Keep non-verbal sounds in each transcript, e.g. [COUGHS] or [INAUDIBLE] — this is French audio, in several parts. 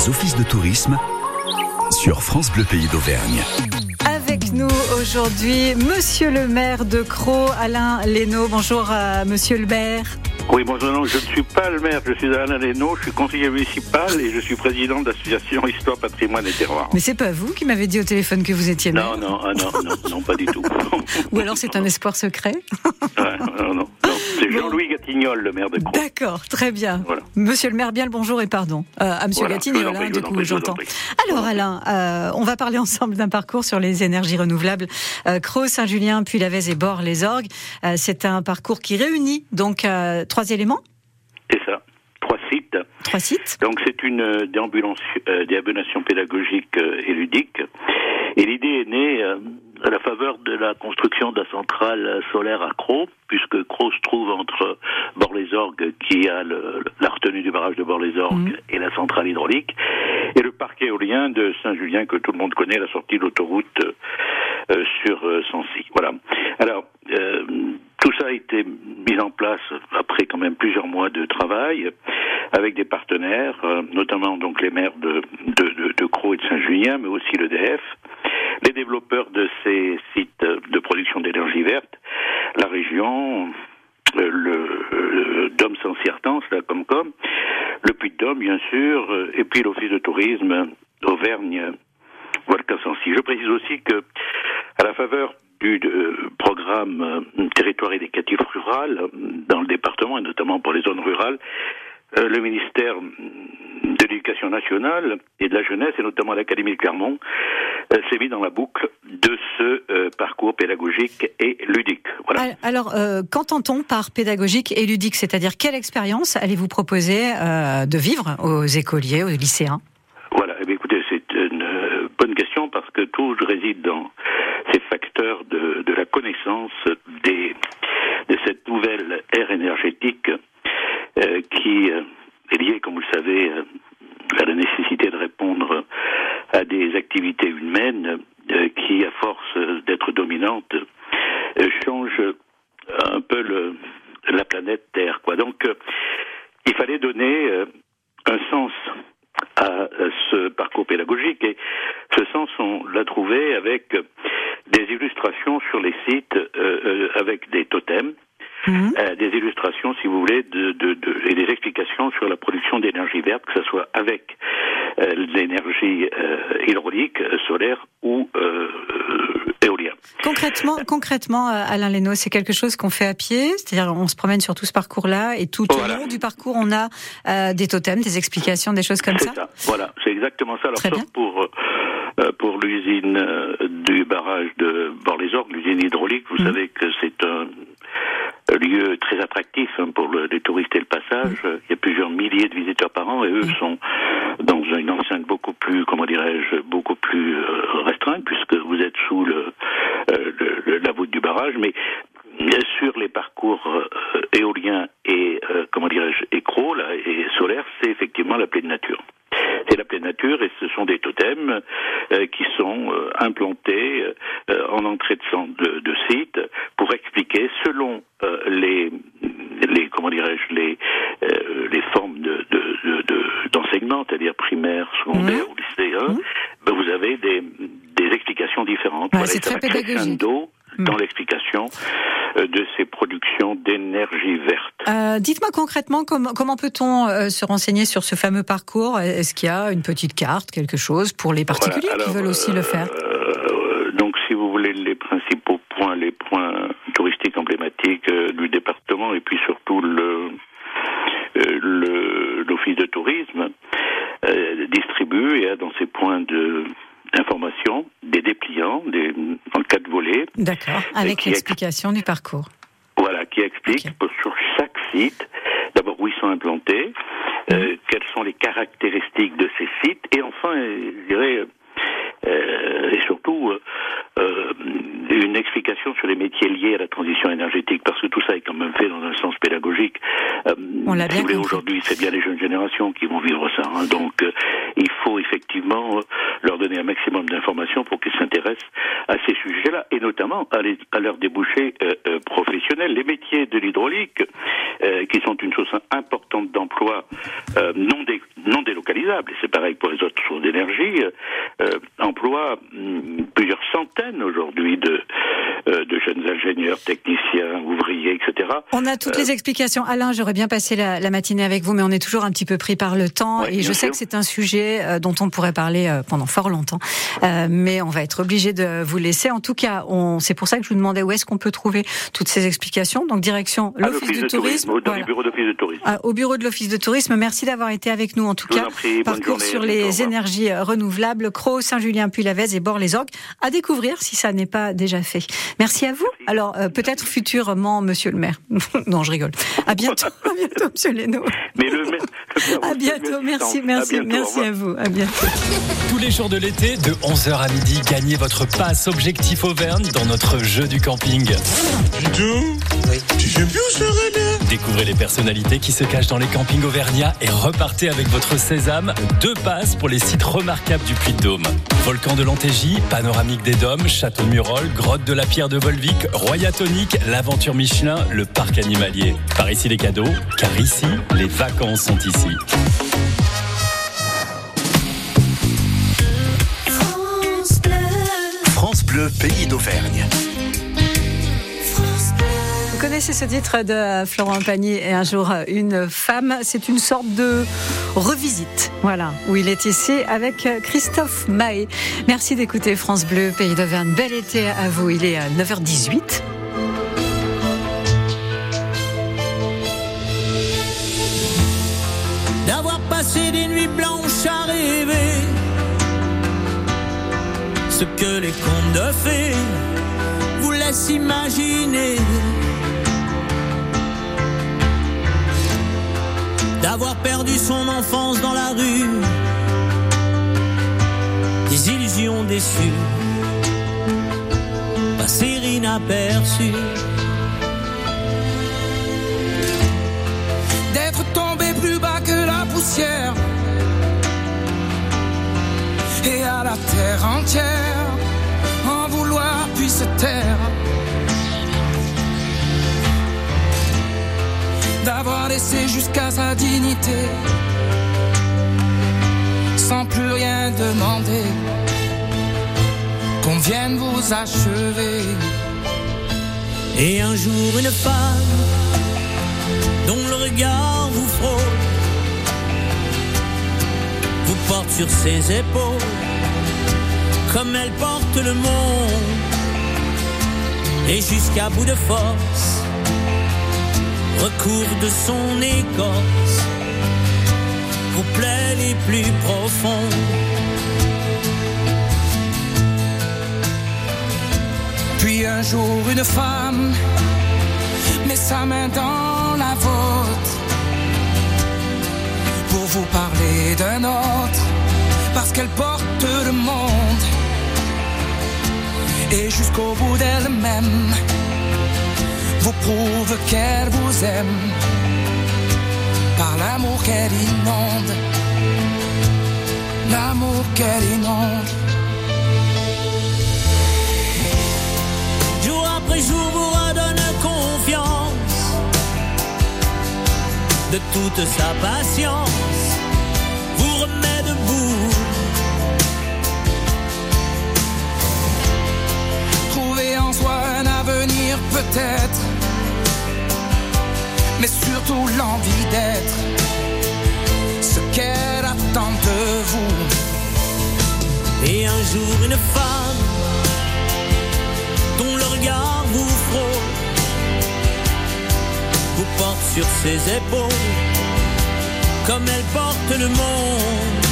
les offices de tourisme sur France Bleu Pays d'Auvergne. Avec nous aujourd'hui, Monsieur le maire de Croix, Alain Lénaud. Bonjour, euh, Monsieur le maire. Oui, bonjour, non, je ne suis pas le maire, je suis Alain Lénaud, je suis conseiller municipal et je suis président de l'association Histoire, Patrimoine et Terroir. Mais c'est pas vous qui m'avez dit au téléphone que vous étiez maire Non, non, ah, non, non, non, pas du tout. [LAUGHS] Ou alors c'est un espoir secret ouais, Non, non, non. C'est Jean-Louis Gatignol, le maire de Croix. D'accord, très bien. Voilà. Monsieur le maire, bien le bonjour et pardon. Euh, à Monsieur voilà, Gatignol, hein, du coup, j'entends. Alors Alain, euh, on va parler ensemble d'un parcours sur les énergies renouvelables. Euh, Croix, Saint-Julien, puis Lavez et Bord, les Orgues. Euh, c'est un parcours qui réunit donc euh, trois éléments C'est ça. Trois sites. Trois sites. Donc c'est une déambulation pédagogique et ludique. Et l'idée est née à la faveur de la construction de la centrale solaire à Croix, puisque Croix se trouve entre Bord-les-Orgues, qui a le, la retenue du barrage de Bord-les-Orgues, mmh. et la centrale hydraulique, et le parc éolien de Saint-Julien, que tout le monde connaît, la sortie de l'autoroute euh, sur euh, Sancy. Voilà. Alors, euh, tout ça a été mis en place après quand même plusieurs mois de travail avec des partenaires, euh, notamment donc les maires de, de, de, de Croix et de Saint-Julien, mais aussi l'EDF, les développeurs de ces sites de production d'énergie verte, la région, euh, le, le Dôme sans Certance, la Comcom, le Puy-de-Dôme, bien sûr, et puis l'Office de tourisme Auvergne, Volcan-Sancy. Je précise aussi que, à la faveur du euh, programme euh, territoire éducatif rural euh, dans le département, et notamment pour les zones rurales, euh, le ministère de l'Éducation nationale et de la jeunesse, et notamment l'Académie de Clermont, euh, s'est mis dans la boucle de ce euh, parcours pédagogique et ludique. Voilà. Alors, qu'entend-on par pédagogique et ludique? C'est-à-dire, quelle expérience allez-vous proposer de vivre aux écoliers, aux lycéens? Voilà, eh bien, écoutez, c'est une bonne question parce que tout réside dans ces facteurs de, de la connaissance des, de cette nouvelle ère énergétique qui euh, est lié, comme vous le savez, euh, à la nécessité de répondre à des activités humaines qui, à force d'être dominantes, changent un peu le, la planète Terre. Quoi. Donc, il fallait donner un sens à ce parcours pédagogique et ce sens on l'a trouvé avec des illustrations sur les sites euh, avec des totems Mmh. Euh, des illustrations, si vous voulez, de, de, de, et des explications sur la production d'énergie verte, que ce soit avec euh, l'énergie euh, hydraulique, solaire ou éolien. Concrètement, concrètement, Alain Leno, c'est quelque chose qu'on fait à pied, c'est-à-dire on se promène sur tout ce parcours-là et tout voilà. au long du parcours, on a des totems, des explications, des choses comme ça. ça. Voilà, c'est exactement ça. Alors, Très bien. pour pour l'usine du barrage de Bord-les-Orgues, l'usine hydraulique, vous mmh. savez que c'est un lieu très attractif hein, pour le, les touristes et le passage. Il y a plusieurs milliers de visiteurs par an et eux sont dans une enceinte beaucoup plus, comment dirais-je, beaucoup plus euh, restreinte puisque vous êtes sous le, euh, le, la voûte du barrage. Mais sur les parcours euh, éoliens et euh, comment dirais-je là et solaires, c'est effectivement la pleine nature. C'est la pleine nature et ce sont des totems euh, qui sont euh, implantés euh, en entrée de, de, de, site pour selon les, les comment dirais-je les les formes de, d'enseignement, c'est-à-dire primaire, secondaire mmh. ou lycéen, mmh. ben vous avez des, des explications différentes. Ouais, voilà, c'est très pédagogique dans l'explication de ces productions d'énergie verte. Euh, Dites-moi concrètement comment, comment peut-on euh, se renseigner sur ce fameux parcours? Est-ce qu'il y a une petite carte, quelque chose pour les particuliers voilà, alors, qui veulent aussi euh, le faire? euh, Donc, si vous voulez les principaux points, les points touristiques emblématiques du département, et puis surtout le l'office de tourisme distribue et a dans ses points de d'information, des dépliants, des, en quatre volets. D'accord, avec l'explication du parcours. Voilà, qui explique okay. sur chaque site, d'abord où ils sont implantés, mmh. euh, quelles sont les caractéristiques de ces sites, et enfin, je dirais, euh, et surtout, euh, sur les métiers liés à la transition énergétique, parce que tout ça est quand même fait dans un sens pédagogique. Euh, On l'a bien Aujourd'hui, c'est bien les jeunes générations qui vont vivre ça. Hein, donc, euh, il faut effectivement euh, leur donner un maximum d'informations pour qu'ils s'intéressent à ces sujets-là, et notamment à, les, à leurs débouchés euh, professionnels. Les métiers de l'hydraulique, qui sont une chose importante d'emploi non, dé, non délocalisée, réalisable. Et c'est pareil pour les autres sources d'énergie. emploie mm, plusieurs centaines aujourd'hui de, de jeunes ingénieurs, techniciens, ouvriers, etc. On a toutes les explications. Alain, j'aurais bien passé la, la, matinée avec vous, mais on est toujours un petit peu pris par le temps. et je sais que c'est un sujet dont on pourrait parler pendant fort longtemps. mais on va être obligé de vous laisser. En tout cas, c'est pour ça que je vous demandais où est-ce qu'on peut trouver toutes ces explications. Donc direction l'office de, tourisme, au, bureau d'office de tourisme. Ah, au bureau de l'office de tourisme. Merci d'avoir été avec nous en tout cas. Parcours sur les énergies renouvelables, Cros, Saint-Julien, puis lavez et Bord-les-Orgues à découvrir si ça n'est pas déjà fait. Merci à vous. Alors euh, peut-être futurement, Monsieur le Maire. [LAUGHS] non, je rigole. À bientôt, [LAUGHS] à bientôt, Monsieur Leno. Mais le maire, [LAUGHS] à bientôt. Merci, merci, merci à vous. À bientôt. Tous les jours de l'été, de 11h à midi, gagnez votre passe Objectif Auvergne dans notre jeu du camping. Oui. Tu sais plus où Découvrez les personnalités qui se cachent dans les campings auvergnats et repartez avec votre sésame. Deux passes pour les sites remarquables du Puy-de-Dôme. Volcan de l'Antégie, panoramique des Dômes, château de Murol, grotte de la Pierre de Volvic, Royatonique, l'aventure Michelin, le parc animalier. Par ici les cadeaux, car ici, les vacances sont ici. France Bleu, pays d'Auvergne. Vous connaissez ce titre de Florent Pagny et un jour une femme. C'est une sorte de revisite, voilà, où il est ici avec Christophe Mahé. Merci d'écouter France Bleu, pays d'Auvergne. Bel été à vous. Il est à 9h18. D'avoir passé des nuits blanches à ce que les contes de fées vous laissent imaginer. D'avoir perdu son enfance dans la rue, des illusions déçues, passer inaperçues. D'être tombé plus bas que la poussière et à la terre entière en vouloir puis se taire. Laissé jusqu'à sa dignité. Sans plus rien demander. Qu'on vienne vous achever. Et un jour une femme dont le regard vous frôle vous porte sur ses épaules comme elle porte le monde. Et jusqu'à bout de force recouvre de son écorce vos plaies les plus profondes. Puis un jour une femme met sa main dans la vôtre pour vous parler d'un autre, parce qu'elle porte le monde et jusqu'au bout d'elle-même vous prouve qu'elle vous aime. Par l'amour qu'elle inonde, l'amour qu'elle inonde. Jour après jour vous redonne confiance. De toute sa patience, vous remet l'envie d'être ce qu'elle attend de vous. Et un jour une femme dont le regard vous frôle, vous porte sur ses épaules comme elle porte le monde.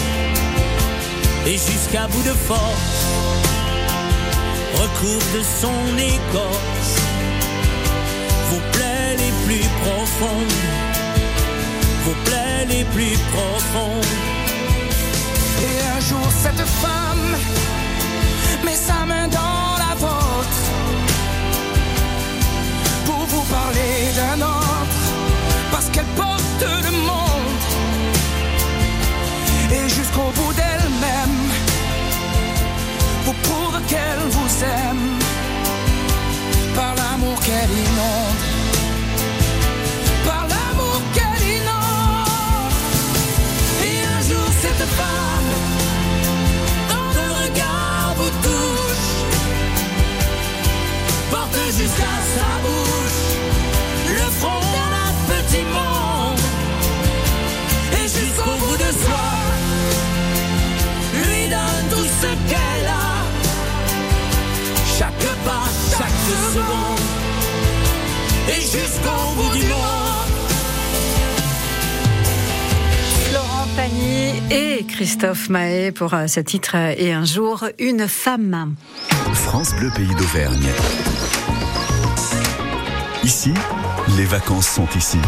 Et jusqu'à bout de force, recouvre de son écorce vos plaies les plus profondes, vos plaies les plus profondes. Et un jour cette femme met sa main dans la vôtre pour vous parler d'un autre, parce qu'elle porte le monde et jusqu'au bout d'elle-même vous prouve qu'elle vous aime jusqu'à sa bouche le front d'un petit monde et jusqu'au bout de soi lui donne tout ce qu'elle a. Chaque pas, chaque seconde et jusqu'au bout du monde. Laurent Pagny et Christophe Mahé pour euh, ce titre euh, et un jour une femme. France Bleu Pays d'Auvergne. Ici, les vacances sont ici.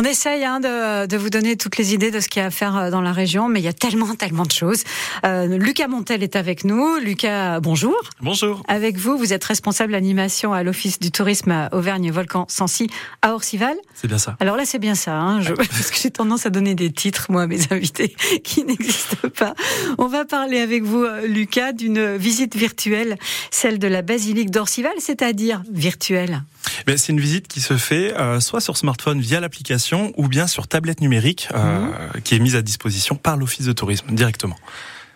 On essaye hein, de, de, vous donner toutes les idées de ce qu'il y a à faire euh, dans la région, mais il y a tellement, tellement de choses. Euh, Lucas Montel est avec nous. Lucas, bonjour. Bonjour. Avec vous, vous êtes responsable animation à l'Office du tourisme Auvergne-Volcan-Sancy à Orcival. C'est bien ça. Alors là, c'est bien ça, hein, je, parce que j'ai tendance à donner des titres, moi, à mes [LAUGHS] invités qui n'existent pas. On va parler avec vous, euh, Lucas, d'une visite virtuelle, celle de la basilique d'Orcival, c'est-à-dire virtuelle. Ben, c'est une visite qui se fait euh, soit sur smartphone via l'application ou bien sur tablette numérique euh, mmh. qui est mise à disposition par l'Office de tourisme directement.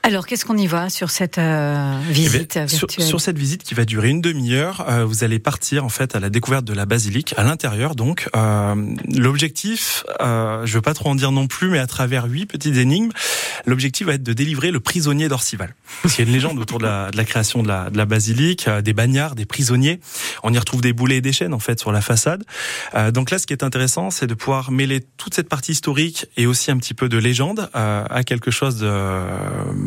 Alors, qu'est-ce qu'on y voit sur cette euh, visite eh sur, sur, cette visite qui va durer une demi-heure, euh, vous allez partir en fait à la découverte de la basilique à l'intérieur. Donc, euh, l'objectif, euh, je veux pas trop en dire non plus, mais à travers huit petites énigmes, l'objectif va être de délivrer le prisonnier d'Orcival. Il y a une légende autour de la, de la création de la, de la basilique, euh, des bagnards, des prisonniers. On y retrouve des boulets et des chaînes en fait sur la façade. Euh, donc là, ce qui est intéressant, c'est de pouvoir mêler toute cette partie historique et aussi un petit peu de légende à quelque chose de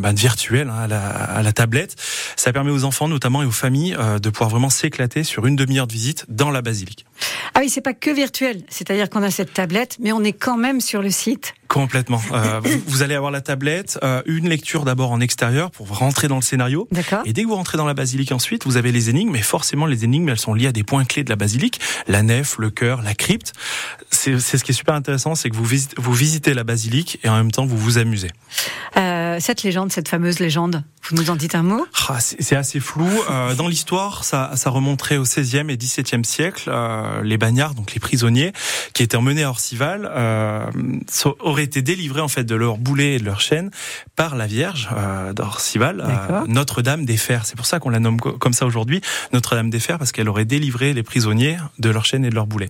bah, virtuel hein, à, la, à, la, tablette. Ça permet aux enfants notamment et aux familles euh, de pouvoir vraiment s'éclater sur une demi-heure de visite dans la basilique. Ah oui, c'est pas que virtuel, c'est-à-dire qu'on a cette tablette, mais on est quand même sur le site. Complètement. Euh, [LAUGHS] vous, vous, allez avoir la tablette, euh, une lecture d'abord en extérieur pour rentrer dans le scénario. Et dès que vous rentrez dans la basilique ensuite, vous avez les énigmes, mais forcément les énigmes, elles sont liées à des points clés de la basilique, la nef, le chœur, la crypte. C'est ce qui est super intéressant, c'est que vous visitez, vous visitez la basilique et en même temps vous vous amusez. Euh, cette légende, cette fameuse légende, vous nous en dites un mot? Ah, C'est assez flou. Euh, dans l'histoire, ça, ça remonterait au 16e et 17e siècle. Euh, les bagnards, donc les prisonniers, qui étaient emmenés à Orcival, euh, auraient été délivrés en fait de leurs boulets et de leurs chaînes par la Vierge d'Orcival, Notre-Dame des Fers. C'est pour ça qu'on la nomme comme ça aujourd'hui, Notre-Dame des Fers, parce qu'elle aurait délivré les prisonniers de leurs chaînes et de leurs boulets.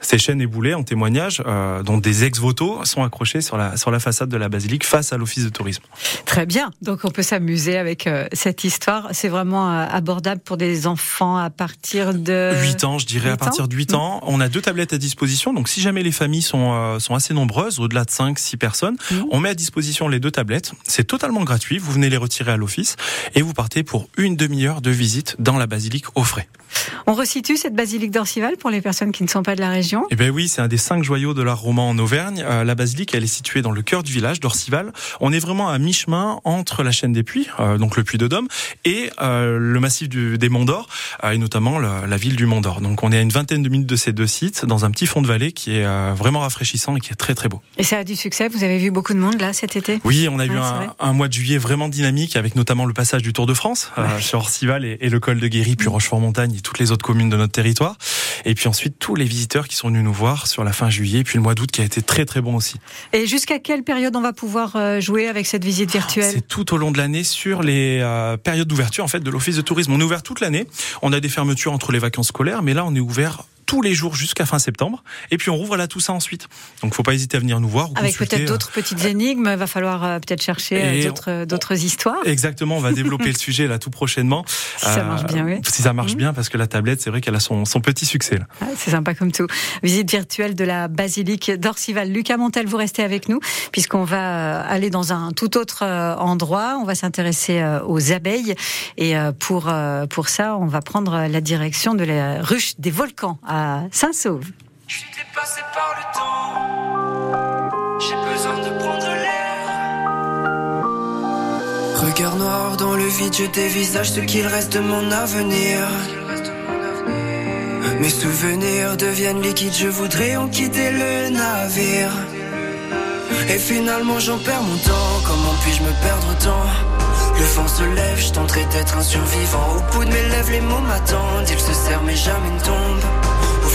Ces chaînes et boulets en témoignage, dont des ex-voto sont accrochés sur la, sur la façade de la basilique face à l'office de tourisme. Très bien, donc on peut s'amuser avec euh, cette histoire. C'est vraiment euh, abordable pour des enfants à partir de... 8 ans, je dirais, à partir de 8 ans. On a deux tablettes à disposition, donc si jamais les familles sont, euh, sont assez nombreuses, au-delà de 5, 6 personnes, mmh. on met à disposition les deux tablettes. C'est totalement gratuit, vous venez les retirer à l'office et vous partez pour une demi-heure de visite dans la basilique au frais. On resitue cette basilique d'Orcival pour les personnes qui ne sont pas de la région? Eh bien oui, c'est un des cinq joyaux de l'art roman en Auvergne. La basilique, elle est située dans le cœur du village d'Orcival. On est vraiment à mi-chemin entre la chaîne des puits, donc le puits de Dôme, et euh, le massif du, des Monts d'Or, et notamment la, la, ville du Mont d'Or. Donc on est à une vingtaine de minutes de ces deux sites, dans un petit fond de vallée qui est vraiment rafraîchissant et qui est très très beau. Et ça a du succès Vous avez vu beaucoup de monde là cet été? Oui, on a eu un, un, mois de juillet vraiment dynamique, avec notamment le passage du Tour de France, ouais. chez Orcival et, et, le col de Guéry, puis Rochefort-Montagne et toutes les autres communes de notre territoire. Et puis ensuite, tous les visiteurs qui sont venus nous voir sur la fin juillet, puis le mois d'août qui a été très très bon aussi. Et jusqu'à quelle période on va pouvoir euh, jouer avec cette visite virtuelle? C'est tout au long de l'année sur les euh, périodes d'ouverture en fait de l'office de tourisme. On est ouvert toute l'année. On a des fermetures entre les vacances scolaires, mais là on est ouvert tous les jours jusqu'à fin septembre. Et puis on rouvre là tout ça ensuite. Donc faut pas hésiter à venir nous voir. Avec peut-être d'autres petites énigmes. Il va falloir euh, peut-être chercher d'autres d'autres histoires. Exactement. On va développer le [LAUGHS] sujet là tout prochainement. Si ça marche bien, oui. Si ça marche mmh. bien, parce que la tablette, c'est vrai qu'elle a son, son petit succès. Là. Ah, c'est sympa comme tout. Visite virtuelle de la basilique d'Orcival. Lucas Montel, vous restez avec nous puisqu'on va aller dans un tout autre euh, endroit. On va s'intéresser euh, aux abeilles et pour pour ça, on va prendre la direction de la ruche des volcans à Saint-Sauve. Je suis dépassé par le temps. J'ai besoin de prendre l'air. Regard noir dans le vide, je dévisage ce qu'il reste de mon avenir. Mes souvenirs deviennent liquides, je voudrais en quitter le navire. Et finalement j'en perds mon temps, comment puis-je me perdre autant? Le vent se lève, je tenterai d'être un survivant Au bout de mes lèvres les mots m'attendent, ils se serrent mais jamais ne tombent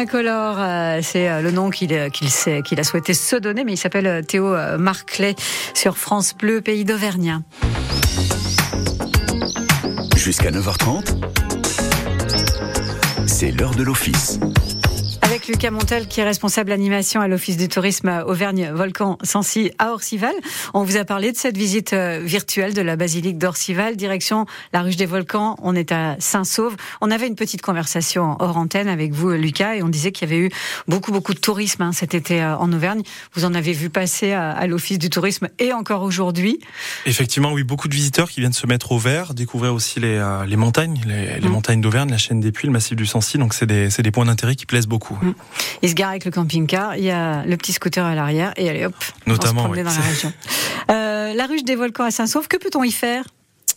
incolore, euh, c'est euh, le nom qu'il euh, qu'il a souhaité se donner, mais il s'appelle Théo Marclay sur France Bleu, pays d'Auvergne. Jusqu'à 9h30, c'est l'heure de l'office. Avec Lucas Montel, qui est responsable animation à l'Office du tourisme Auvergne-Volcan Sancy à Orcival. On vous a parlé de cette visite euh, virtuelle de la basilique d'Orcival, direction la ruche des volcans. On est à Saint-Sauve. On avait une petite conversation hors antenne avec vous, Lucas, et on disait qu'il y avait eu beaucoup, beaucoup de tourisme hein, cet été euh, en Auvergne. Vous en avez vu passer à, l'Office du tourisme et encore aujourd'hui. Effectivement, oui, beaucoup de visiteurs qui viennent se mettre au vert, découvrir aussi les, euh, les montagnes, les, les mmh. montagnes d'Auvergne, la chaîne des Puits, le massif du Sancy. Donc, c'est des, des points d'intérêt qui plaisent beaucoup. Il se gare avec le camping-car, il y a le petit scooter à l'arrière et allez hop, Notamment, on se dans la [LAUGHS] région. Euh, la ruche des volcans à Saint-Sauve, que peut-on y faire?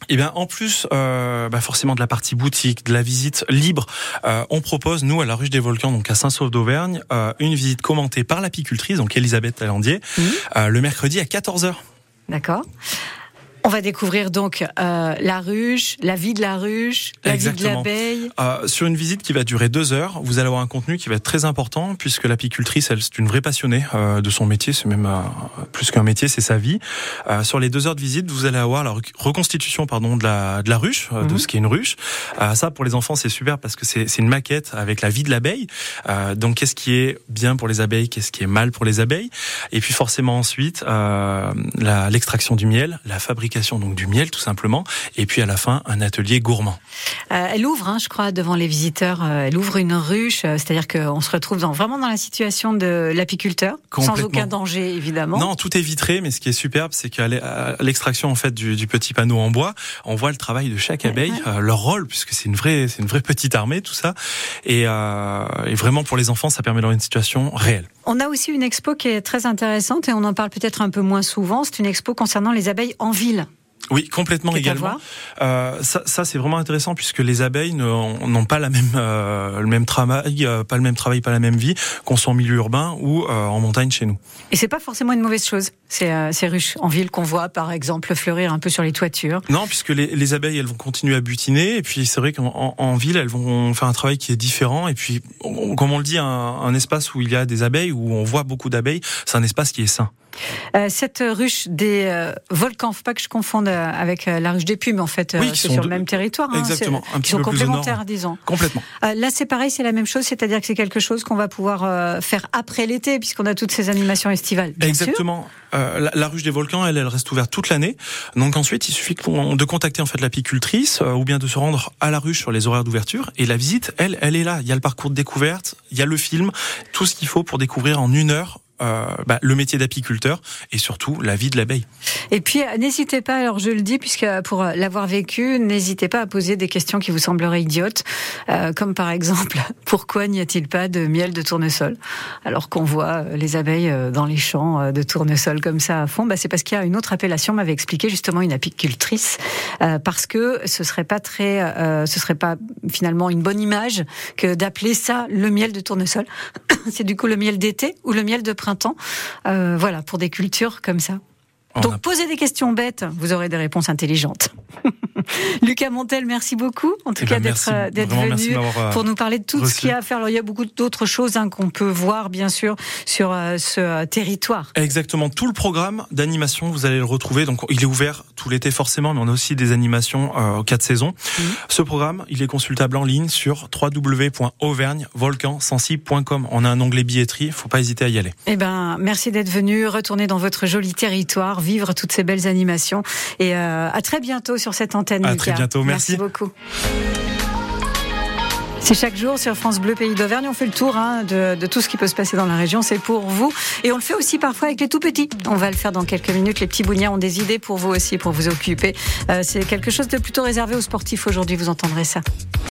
Eh bien, en plus, euh, bah forcément de la partie boutique, de la visite libre, euh, on propose nous à la Ruche des Volcans, donc à Saint-Sauve d'Auvergne, euh, une visite commentée par l'apicultrice, donc Elisabeth Talandier, mm. euh, le mercredi à 14 h D'accord. On va découvrir donc euh, la ruche, la vie de la ruche, la vie de l'abeille. Euh, sur une visite qui va durer deux heures, vous allez avoir un contenu qui va être très important puisque l'apicultrice, elle, c'est une vraie passionnée euh, de son métier. C'est même euh, plus qu'un métier, c'est sa vie. Euh, sur les deux heures de visite, vous allez avoir la reconstitution, pardon, de la de la ruche, de mhm. ce qu'est une ruche. ça, pour les enfants, c'est super parce que c'est c'est une maquette avec la vie de l'abeille. donc, qu'est-ce qui est bien pour les abeilles, qu'est-ce qui est mal pour les abeilles, et puis forcément ensuite l'extraction du miel, la fabrication donc du miel tout simplement, et puis à la fin un atelier gourmand. Euh, elle ouvre, hein, je crois, devant les visiteurs, euh, elle ouvre une ruche, euh, c'est-à-dire qu'on se retrouve dans, vraiment dans la situation de l'apiculteur, sans aucun danger évidemment. Non, tout est vitré, mais ce qui est superbe, c'est qu'à l'extraction en fait du, petit panneau en bois, on voit le travail de chaque abeille, leur rôle, puisque c'est une vraie, c'est une vraie petite armée tout ça, et, et vraiment pour les enfants, ça permet d'avoir une situation réelle. On a aussi une expo qui est très intéressante et on en parle peut-être un peu moins souvent. C'est une expo concernant les abeilles en ville. Oui, complètement également. Euh, ça, ça c'est vraiment intéressant puisque les abeilles n'ont pas la même euh, le même travail, euh, pas le même travail, pas la même vie qu'on soit en milieu urbain ou euh, en montagne chez nous. Et c'est pas forcément une mauvaise chose. Ces ruches en ville qu'on voit, par exemple, fleurir un peu sur les toitures. Non, puisque les, les abeilles, elles vont continuer à butiner et puis c'est vrai qu'en en, ville, elles vont faire un travail qui est différent et puis, comme on le dit, un, un espace où il y a des abeilles, où on voit beaucoup d'abeilles, c'est un espace qui est sain. Cette ruche des volcans, faut pas que je confonde avec la ruche des Pumes, en fait, Oui, c'est qui sont sur le même territoire. hein, Exactement, c'est- un qui petit sont peu au nord. complémentaires, disons. Complètement. Euh, là, c'est pareil, c'est la même chose, c'est-à-dire que c'est quelque chose qu'on va pouvoir euh, faire après l'été, puisqu'on a toutes ces animations estivales. bien. Exactement. Euh, la, la ruche des volcans, elle, elle reste ouverte toute l'année. Donc ensuite, il suffit de contacter en fait l'apicultrice euh, ou bien de se rendre à la ruche sur les horaires d'ouverture. Et la visite, elle, elle est là. Il y a le parcours de découverte, il y a le film, tout ce qu'il faut pour découvrir en une heure. euh, bah, le métier d'apiculteur et surtout la vie de l'abeille. Et puis, euh, n'hésitez pas, alors je le dis, puisque euh, pour euh, l'avoir vécu, n'hésitez pas à poser des questions qui vous sembleraient idiotes, euh, comme par exemple, [LAUGHS] pourquoi n'y a-t-il pas de miel de tournesol? Alors qu'on voit les abeilles dans les champs de tournesol comme ça à fond, bah, c'est parce qu'il y a une autre appellation, m'avait expliqué justement une apicultrice, euh, parce que ce serait pas très, euh, ce serait pas finalement une bonne image que d'appeler ça le miel de tournesol. [COUGHS] c'est du coup le miel d'été ou le miel de printemps. Voilà, pour des cultures comme ça. On Donc a- posez des questions bêtes, vous aurez des réponses intelligentes. [LAUGHS] Lucas Montel, merci beaucoup en tout Eh cas ben, d'être euh, d'être merci venu euh, pour nous parler de tout ce qu'il y a à faire. Alors il y a beaucoup d'autres choses hein, qu'on peut voir bien sûr sur euh, ce euh, territoire. Exactement. Tout le programme d'animation, vous allez le retrouver. Donc, il est ouvert tout l'été forcément, mais on a aussi des animations euh, aux quatre saisons. Ce programme, il est consultable en ligne sur www.auvergnevolcansensible.com. On a un onglet billetterie. Faut pas hésiter à y aller. Eh ben merci d'être venu, retourner dans votre joli territoire, vivre toutes ces belles animations et euh, à très bientôt sur cette antenne. À Lucas. très bientôt, merci. beaucoup. C'est chaque jour sur France Bleu Pays d'Auvergne. On fait le tour hein, de, de tout ce qui peut se passer dans la région. C'est pour vous. Et on le fait aussi parfois avec les tout petits. On va le faire dans quelques minutes. Les petits bougnats ont des idées pour vous aussi, pour vous occuper. Euh, C'est quelque chose de plutôt réservé aux sportifs aujourd'hui. Vous entendrez ça.